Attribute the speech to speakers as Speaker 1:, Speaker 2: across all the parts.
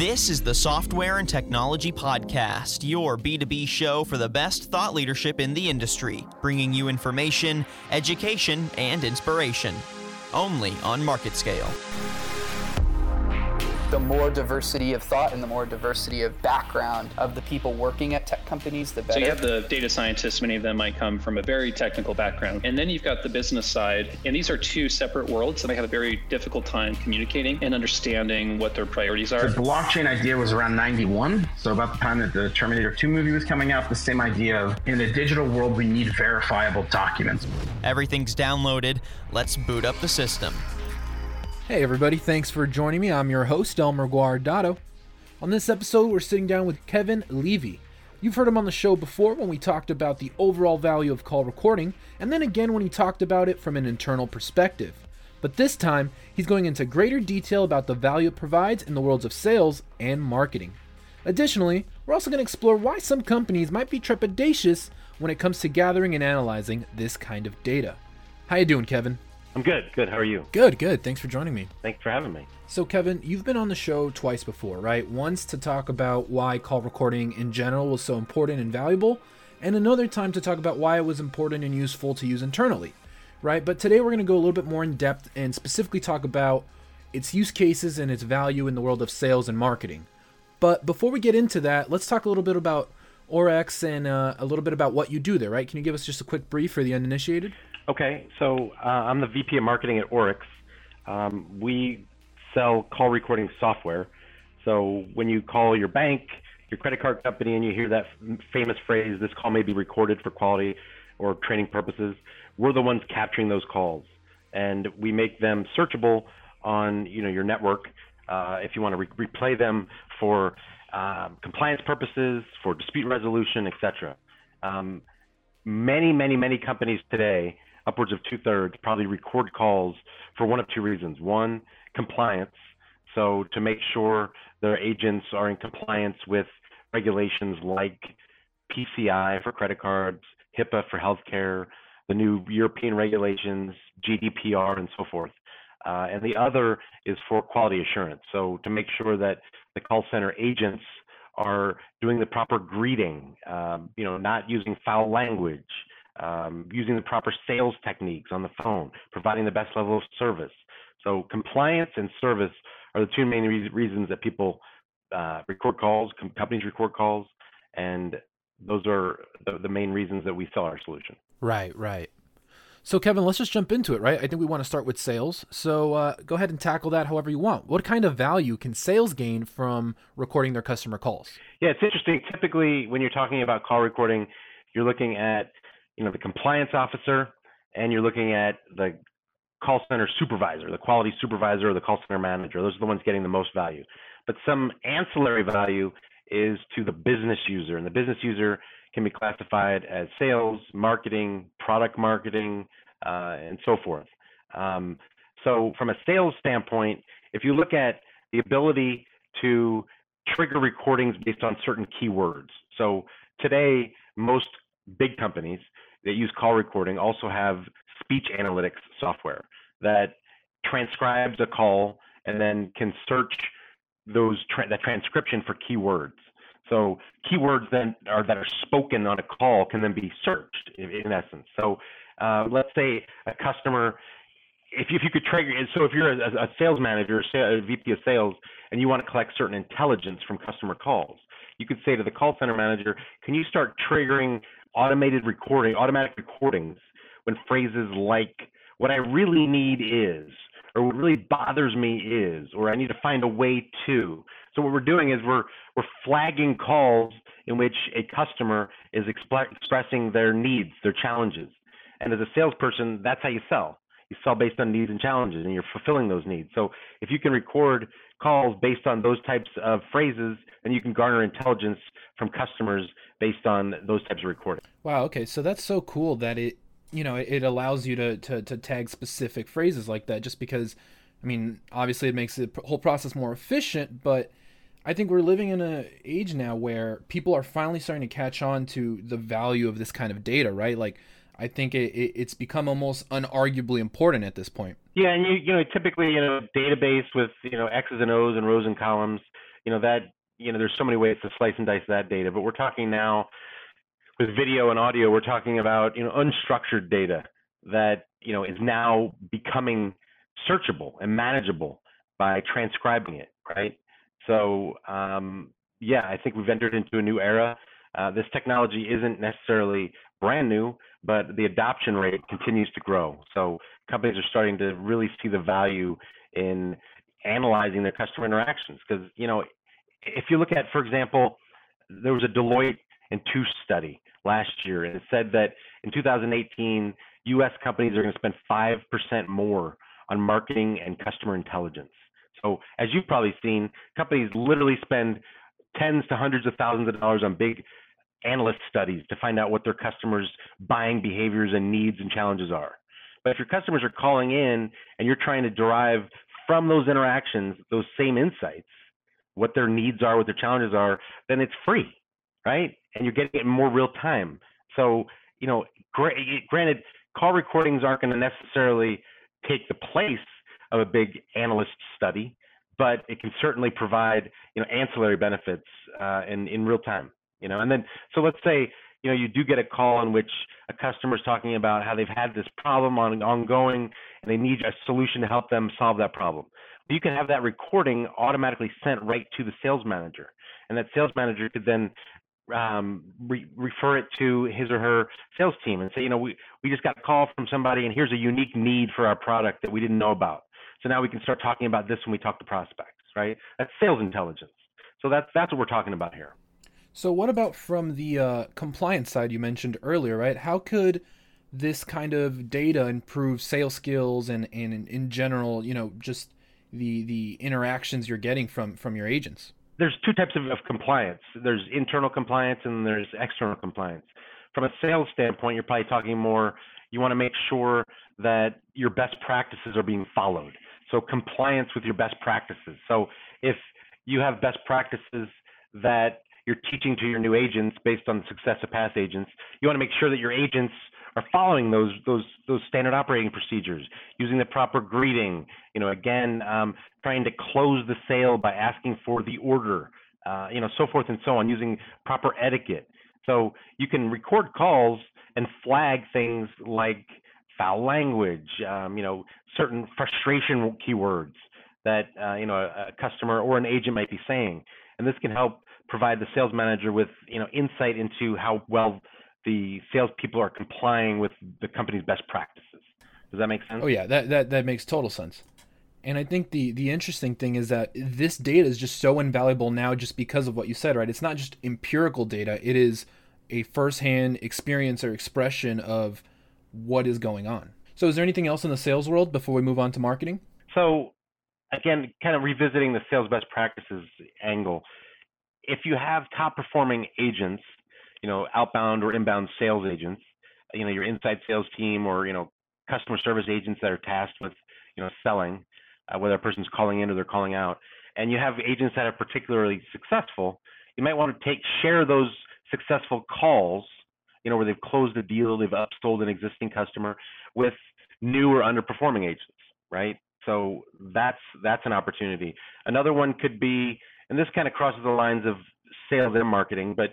Speaker 1: This is the Software and Technology Podcast, your B2B show for the best thought leadership in the industry, bringing you information, education, and inspiration. Only on Market Scale
Speaker 2: the more diversity of thought and the more diversity of background of the people working at tech companies, the better.
Speaker 3: So you have the data scientists, many of them might come from a very technical background. And then you've got the business side. And these are two separate worlds, and they have a very difficult time communicating and understanding what their priorities are.
Speaker 4: The blockchain idea was around 91. So about the time that the Terminator 2 movie was coming out, the same idea of in a digital world, we need verifiable documents.
Speaker 1: Everything's downloaded. Let's boot up the system.
Speaker 5: Hey everybody, thanks for joining me. I'm your host, Elmer Guardado. On this episode, we're sitting down with Kevin Levy. You've heard him on the show before when we talked about the overall value of call recording, and then again when he talked about it from an internal perspective. But this time, he's going into greater detail about the value it provides in the worlds of sales and marketing. Additionally, we're also going to explore why some companies might be trepidatious when it comes to gathering and analyzing this kind of data. How you doing, Kevin?
Speaker 6: I'm good. Good. How are you?
Speaker 5: Good, good. Thanks for joining me.
Speaker 6: Thanks for having me.
Speaker 5: So, Kevin, you've been on the show twice before, right? Once to talk about why call recording in general was so important and valuable, and another time to talk about why it was important and useful to use internally, right? But today we're going to go a little bit more in depth and specifically talk about its use cases and its value in the world of sales and marketing. But before we get into that, let's talk a little bit about Oryx and uh, a little bit about what you do there, right? Can you give us just a quick brief for the uninitiated?
Speaker 6: Okay, so uh, I'm the VP of Marketing at Oryx. Um, we sell call recording software. So when you call your bank, your credit card company, and you hear that famous phrase, "This call may be recorded for quality or training purposes," we're the ones capturing those calls, and we make them searchable on you know your network. Uh, if you want to re- replay them for um, compliance purposes, for dispute resolution, etc. Um, many, many, many companies today upwards of two thirds probably record calls for one of two reasons. One, compliance. So to make sure their agents are in compliance with regulations like PCI for credit cards, HIPAA for healthcare, the new European regulations, GDPR, and so forth. Uh, and the other is for quality assurance. So to make sure that the call center agents are doing the proper greeting, um, you know, not using foul language, um, using the proper sales techniques on the phone, providing the best level of service. So compliance and service are the two main re- reasons that people uh, record calls, com- companies record calls, and those are the, the main reasons that we sell our solution.
Speaker 5: Right, right. So, Kevin, let's just jump into it, right? I think we want to start with sales. So, uh, go ahead and tackle that however you want. What kind of value can sales gain from recording their customer calls?
Speaker 6: Yeah, it's interesting. Typically, when you're talking about call recording, you're looking at you know the compliance officer and you're looking at the call center supervisor, the quality supervisor, or the call center manager. Those are the ones getting the most value. But some ancillary value is to the business user, and the business user can be classified as sales, marketing, product marketing, uh, and so forth. Um, so, from a sales standpoint, if you look at the ability to trigger recordings based on certain keywords, so today most big companies that use call recording also have speech analytics software that transcribes a call and then can search those tra- that transcription for keywords. So keywords then are that are spoken on a call can then be searched in, in essence. So uh, let's say a customer, if you, if you could trigger, so if you're a, a sales manager, a VP of sales, and you want to collect certain intelligence from customer calls, you could say to the call center manager, can you start triggering automated recording, automatic recordings when phrases like what I really need is, or what really bothers me is, or I need to find a way to. So what we're doing is we're we're flagging calls in which a customer is exp- expressing their needs, their challenges. And as a salesperson, that's how you sell. You sell based on needs and challenges, and you're fulfilling those needs. So if you can record calls based on those types of phrases, and you can garner intelligence from customers based on those types of recordings.
Speaker 5: Wow. Okay. So that's so cool that it, you know, it allows you to, to, to tag specific phrases like that just because, I mean, obviously it makes the whole process more efficient, but I think we're living in an age now where people are finally starting to catch on to the value of this kind of data, right? Like, I think it, it, it's become almost unarguably important at this point.
Speaker 6: Yeah, and you you know typically you know database with you know X's and O's and rows and columns you know that you know there's so many ways to slice and dice that data, but we're talking now with video and audio, we're talking about you know unstructured data that you know is now becoming searchable and manageable by transcribing it, right? So um, yeah, I think we've entered into a new era. Uh, this technology isn't necessarily brand new, but the adoption rate continues to grow. So companies are starting to really see the value in analyzing their customer interactions. Because you know, if you look at, for example, there was a Deloitte and Touche study last year, and it said that in 2018, U.S. companies are going to spend five percent more on marketing and customer intelligence. So, as you've probably seen, companies literally spend tens to hundreds of thousands of dollars on big analyst studies to find out what their customers' buying behaviors and needs and challenges are. But if your customers are calling in and you're trying to derive from those interactions those same insights, what their needs are, what their challenges are, then it's free, right? And you're getting it in more real time. So, you know, granted, call recordings aren't going to necessarily take the place of a big analyst study, but it can certainly provide you know ancillary benefits uh, in in real time. You know, and then so let's say you know you do get a call in which a customer is talking about how they've had this problem on ongoing and they need a solution to help them solve that problem. You can have that recording automatically sent right to the sales manager, and that sales manager could then um, re- refer it to his or her sales team and say, you know, we, we just got a call from somebody and here's a unique need for our product that we didn't know about. So now we can start talking about this when we talk to prospects, right? That's sales intelligence. So that's that's what we're talking about here.
Speaker 5: So what about from the uh, compliance side you mentioned earlier, right? How could this kind of data improve sales skills and, and in, general, you know, just the the interactions you're getting from from your agents?
Speaker 6: There's two types of, of compliance. There's internal compliance and there's external compliance. From a sales standpoint, you're probably talking more. You want to make sure that your best practices are being followed. So compliance with your best practices. So if you have best practices that you're teaching to your new agents based on the success of past agents, you want to make sure that your agents are following those those those standard operating procedures, using the proper greeting. You know, again, um, trying to close the sale by asking for the order. Uh, you know, so forth and so on, using proper etiquette. So you can record calls and flag things like foul language, um, you know, certain frustration keywords that uh, you know a, a, customer or an agent might be saying, and this can help provide the sales manager with you know insight into how well the salespeople are complying with the company's best practices. Does that make sense?
Speaker 5: Oh yeah, that that that makes total sense. And I think the the interesting thing is that this data is just so invaluable now, just because of what you said, right? It's not just empirical data; it is a firsthand experience or expression of what is going on. So, is there anything else in the sales world before we move on to marketing?
Speaker 6: So, again, kind of revisiting the sales best practices angle. If you have top performing agents, you know, outbound or inbound sales agents, you know, your inside sales team or, you know, customer service agents that are tasked with, you know, selling, uh, whether a person's calling in or they're calling out, and you have agents that are particularly successful, you might want to take share those successful calls you know, where they've closed a deal, they've upsold an existing customer with new or underperforming agents, right? So that's that's an opportunity. Another one could be, and this kind of crosses the lines of sales and marketing, but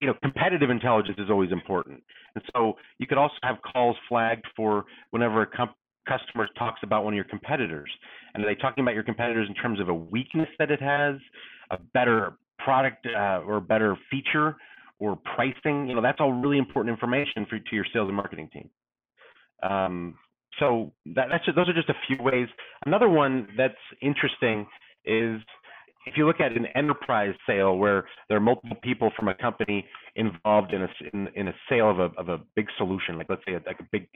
Speaker 6: you know, competitive intelligence is always important. And so you could also have calls flagged for whenever a customer talks about one of your competitors. And are they talking about your competitors in terms of a weakness that it has, a better product uh, or better feature, or pricing, you know, that's all really important information for to your sales and marketing team. Um, so that, that's just, those are just a few ways. Another one that's interesting is if you look at an enterprise sale where there are multiple people from a company involved in a in, in a sale of a of a big solution, like let's say a, like a big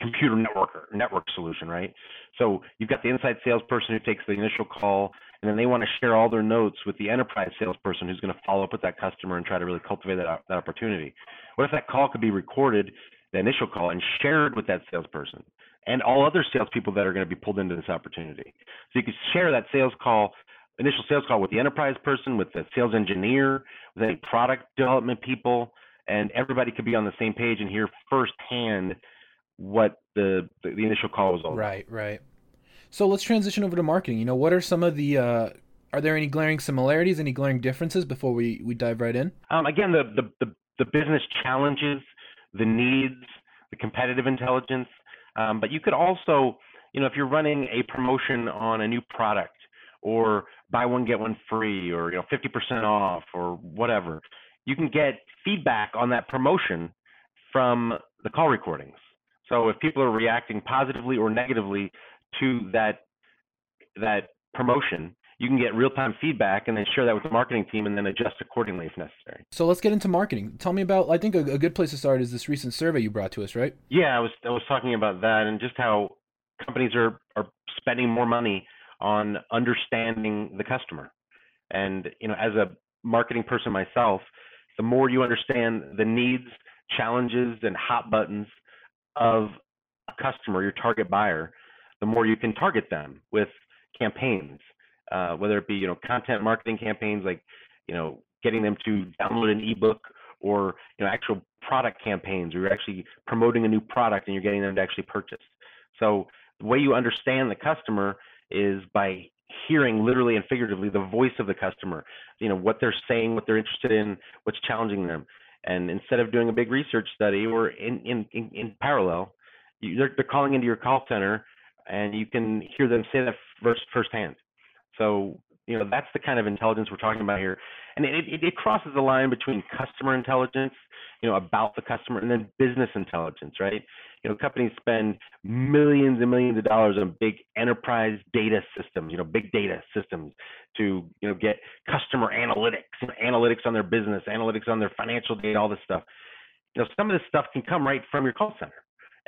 Speaker 6: computer network network solution, right? So you've got the inside salesperson who takes the initial call, and then they want to share all their notes with the enterprise salesperson who's going to follow up with that customer and try to really cultivate that, that opportunity. What if that call could be recorded, the initial call, and shared with that salesperson and all other salespeople that are going to be pulled into this opportunity? So you could share that sales call, initial sales call with the enterprise person, with the sales engineer, with any product development people, and everybody could be on the same page and hear firsthand what the the, the initial call was all
Speaker 5: right, about. Right, right. So let's transition over to marketing. You know, what are some of the uh, Are there any glaring similarities, any glaring differences before we, we dive right in?
Speaker 6: Um, again, the, the, the, the, business challenges, the needs, the competitive intelligence. Um, but you could also, you know, if you're running a promotion on a new product or buy one, get one free or, you know, 50% off or whatever, you can get feedback on that promotion from the call recordings. So if people are reacting positively or negatively to that that promotion, you can get real-time feedback and then share that with the marketing team and then adjust accordingly if necessary.
Speaker 5: So let's get into marketing. Tell me about I think a, a good place to start is this recent survey you brought to us, right?
Speaker 6: Yeah, I was I was talking about that and just how companies are are spending more money on understanding the customer. And you know, as a marketing person myself, the more you understand the needs, challenges, and hot buttons of a customer, your target buyer, the more you can target them with campaigns, uh, whether it be you know content marketing campaigns like you know getting them to download an ebook or you know actual product campaigns, where you're actually promoting a new product and you're getting them to actually purchase. So the way you understand the customer is by hearing literally and figuratively the voice of the customer you know what they're saying what they're interested in what's challenging them. And instead of doing a big research study or in in in, in parallel you, they're, they're calling into your call center and you can hear them say that first firsthand. So you know that's the kind of intelligence we're talking about here. And it, it, it crosses the line between customer intelligence you know about the customer and then business intelligence right? You know companies spend millions and millions of dollars on big enterprise data systems you know big data systems to you know get customer analytics you know, analytics on their business analytics on their financial data all this stuff. You know some of this stuff can come right from your call center.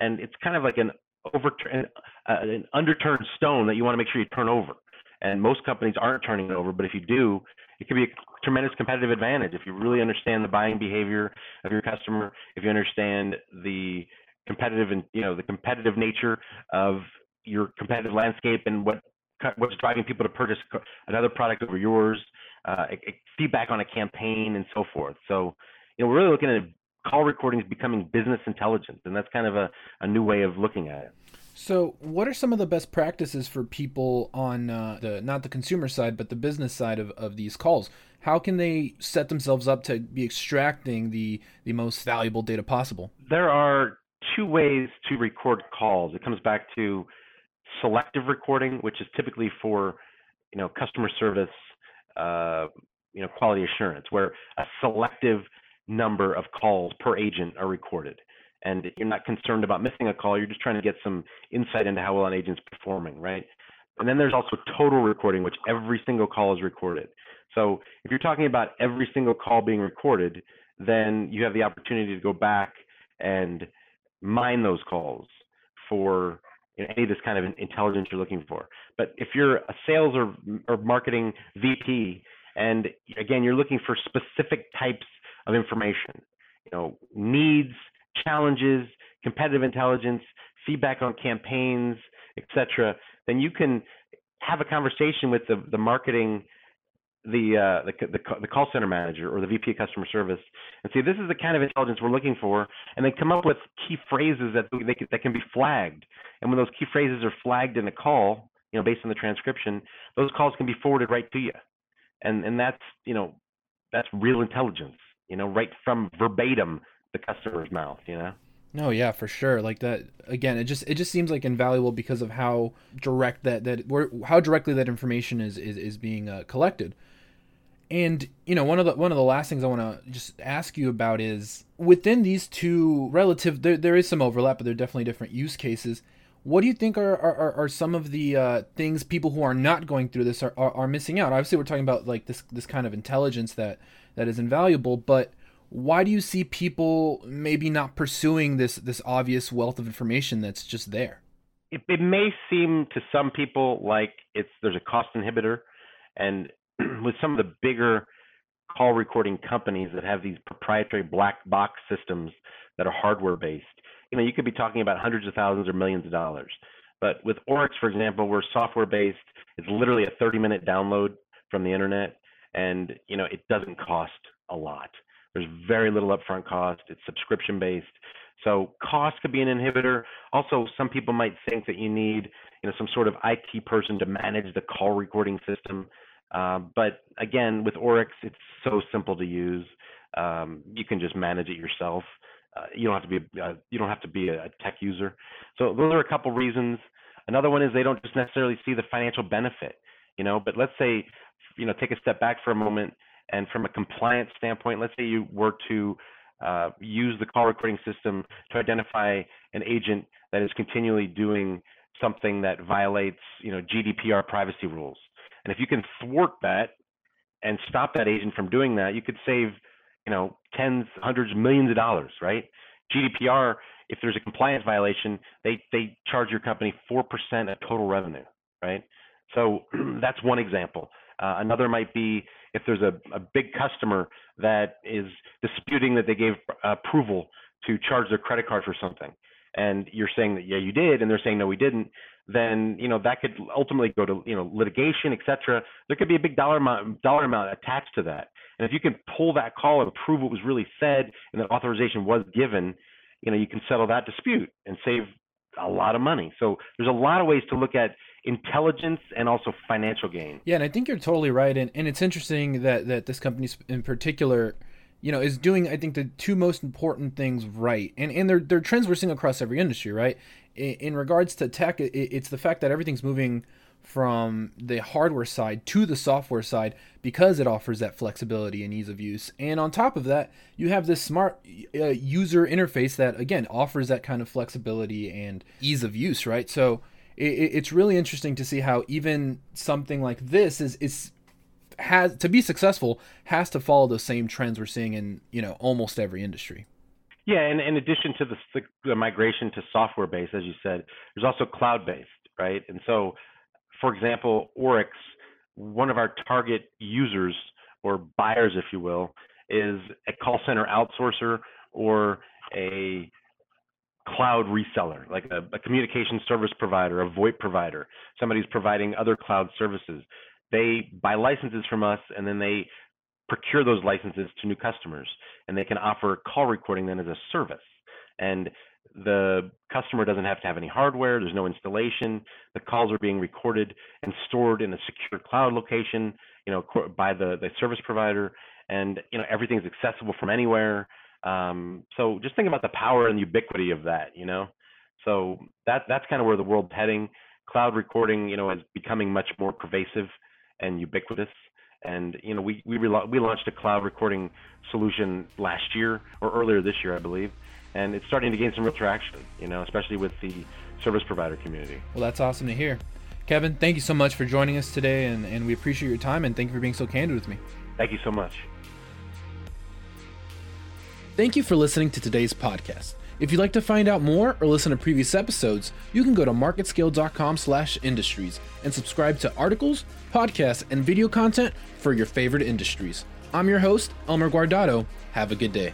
Speaker 6: And it's kind of like an overturn uh, an underturned stone that you want to make sure you turn over and most companies aren't turning it over but if you do it could be a tremendous competitive advantage if you really understand the buying behavior of your customer if you understand the competitive and you know the competitive nature of your competitive landscape and what what's driving people to purchase another product over yours, uh, feedback on a campaign, and so forth. So, you know, we're really looking at call recordings becoming business intelligence, and that's kind of a, a new way of looking at it.
Speaker 5: So, what are some of the best practices for people on uh, the not the consumer side, but the business side of, of these calls? How can they set themselves up to be extracting the the most valuable data possible?
Speaker 6: There are two ways to record calls. It comes back to selective recording, which is typically for you know customer service, uh, you know quality assurance, where a selective number of calls per agent are recorded, and you're not concerned about missing a call. You're just trying to get some insight into how well an agent's performing, right? And then there's also total recording, which every single call is recorded. So if you're talking about every single call being recorded, then you have the opportunity to go back and mine those calls for you know, any of this kind of intelligence you're looking for. But if you're a sales or, or marketing VP, and again, you're looking for specific types of information, you know, needs, challenges, competitive intelligence, feedback on campaigns, etc., then you can have a conversation with the, the marketing the, uh, the, the the call center manager or the VP of customer service and say this is the kind of intelligence we're looking for, and then come up with key phrases that they can, that can be flagged. And when those key phrases are flagged in a call, you know, based on the transcription, those calls can be forwarded right to you, and and that's you know that's real intelligence, you know, right from verbatim the customer's mouth, you know.
Speaker 5: No, yeah, for sure. Like that again, it just it just seems like invaluable because of how direct that that how directly that information is is, is being uh, collected. And you know, one of the one of the last things I want to just ask you about is within these two relative, there there is some overlap, but they're definitely different use cases. What do you think are are, are some of the uh, things people who are not going through this are, are, are missing out? Obviously, we're talking about like this this kind of intelligence that that is invaluable, but why do you see people maybe not pursuing this this obvious wealth of information that's just there?
Speaker 6: It, it may seem to some people like it's there's a cost inhibitor, and with some of the bigger call recording companies that have these proprietary black box systems that are hardware based, you know, you could be talking about hundreds of thousands or millions of dollars. But with Oryx, for example, we're software based. It's literally a 30 minute download from the internet, and you know, it doesn't cost a lot. There's very little upfront cost. It's subscription based. So cost could be an inhibitor. Also, some people might think that you need, you know, some sort of IT person to manage the call recording system. Uh, but again, with Oryx, it's so simple to use. Um, you can just manage it yourself. Uh, you don't have to be uh, you don't have to be a tech user. So those are a couple reasons. Another one is they don't just necessarily see the financial benefit, you know. But let's say, you know, take a step back for a moment, and from a compliance standpoint, let's say you were to uh, use the call recording system to identify an agent that is continually doing something that violates, you know, GDPR privacy rules. And if you can thwart that and stop that agent from doing that, you could save, you know, tens, hundreds, millions of dollars, right? GDPR, if there's a compliance violation, they they charge your company four percent of total revenue, right? So that's one example. Uh, another might be if there's a, a big customer that is disputing that they gave approval to charge their credit card for something, and you're saying that yeah you did, and they're saying no we didn't, then you know that could ultimately go to you know litigation, etc. There could be a big dollar amount dollar amount attached to that, and if you can pull that call and prove what was really said and that authorization was given, you know you can settle that dispute and save a lot of money. So there's a lot of ways to look at intelligence and also financial gain.
Speaker 5: Yeah, and I think you're totally right. And, and it's interesting that, that this company in particular, you know, is doing I think the two most important things right. And and they're they're trends we're seeing across every industry, right? In, in regards to tech, it, it's the fact that everything's moving from the hardware side to the software side because it offers that flexibility and ease of use. And on top of that, you have this smart uh, user interface that again offers that kind of flexibility and ease of use, right? So it, it's really interesting to see how even something like this is is has to be successful has to follow those same trends we're seeing in you know almost every industry.
Speaker 6: Yeah, and in addition to the, the migration to software based, as you said, there's also cloud based, right? And so for example, Oryx, one of our target users or buyers, if you will, is a call center outsourcer or a cloud reseller, like a, a communication service provider, a VoIP provider, somebody who's providing other cloud services. They buy licenses from us and then they procure those licenses to new customers and they can offer call recording then as a service. And the customer doesn't have to have any hardware, there's no installation. The calls are being recorded and stored in a secure cloud location, you know, by the, the service provider, and you know everything's accessible from anywhere. Um, so just think about the power and ubiquity of that, you know. So that that's kind of where the world's heading. Cloud recording, you know, is becoming much more pervasive and ubiquitous. And you know, we we, we launched a cloud recording solution last year or earlier this year, I believe and it's starting to gain some real traction, you know, especially with the service provider community.
Speaker 5: Well, that's awesome to hear. Kevin, thank you so much for joining us today, and, and we appreciate your time, and thank you for being so candid with me.
Speaker 6: Thank you so much.
Speaker 5: Thank you for listening to today's podcast. If you'd like to find out more or listen to previous episodes, you can go to marketscale.com/industries and subscribe to articles, podcasts, and video content for your favorite industries. I'm your host, Elmer Guardado. Have a good day.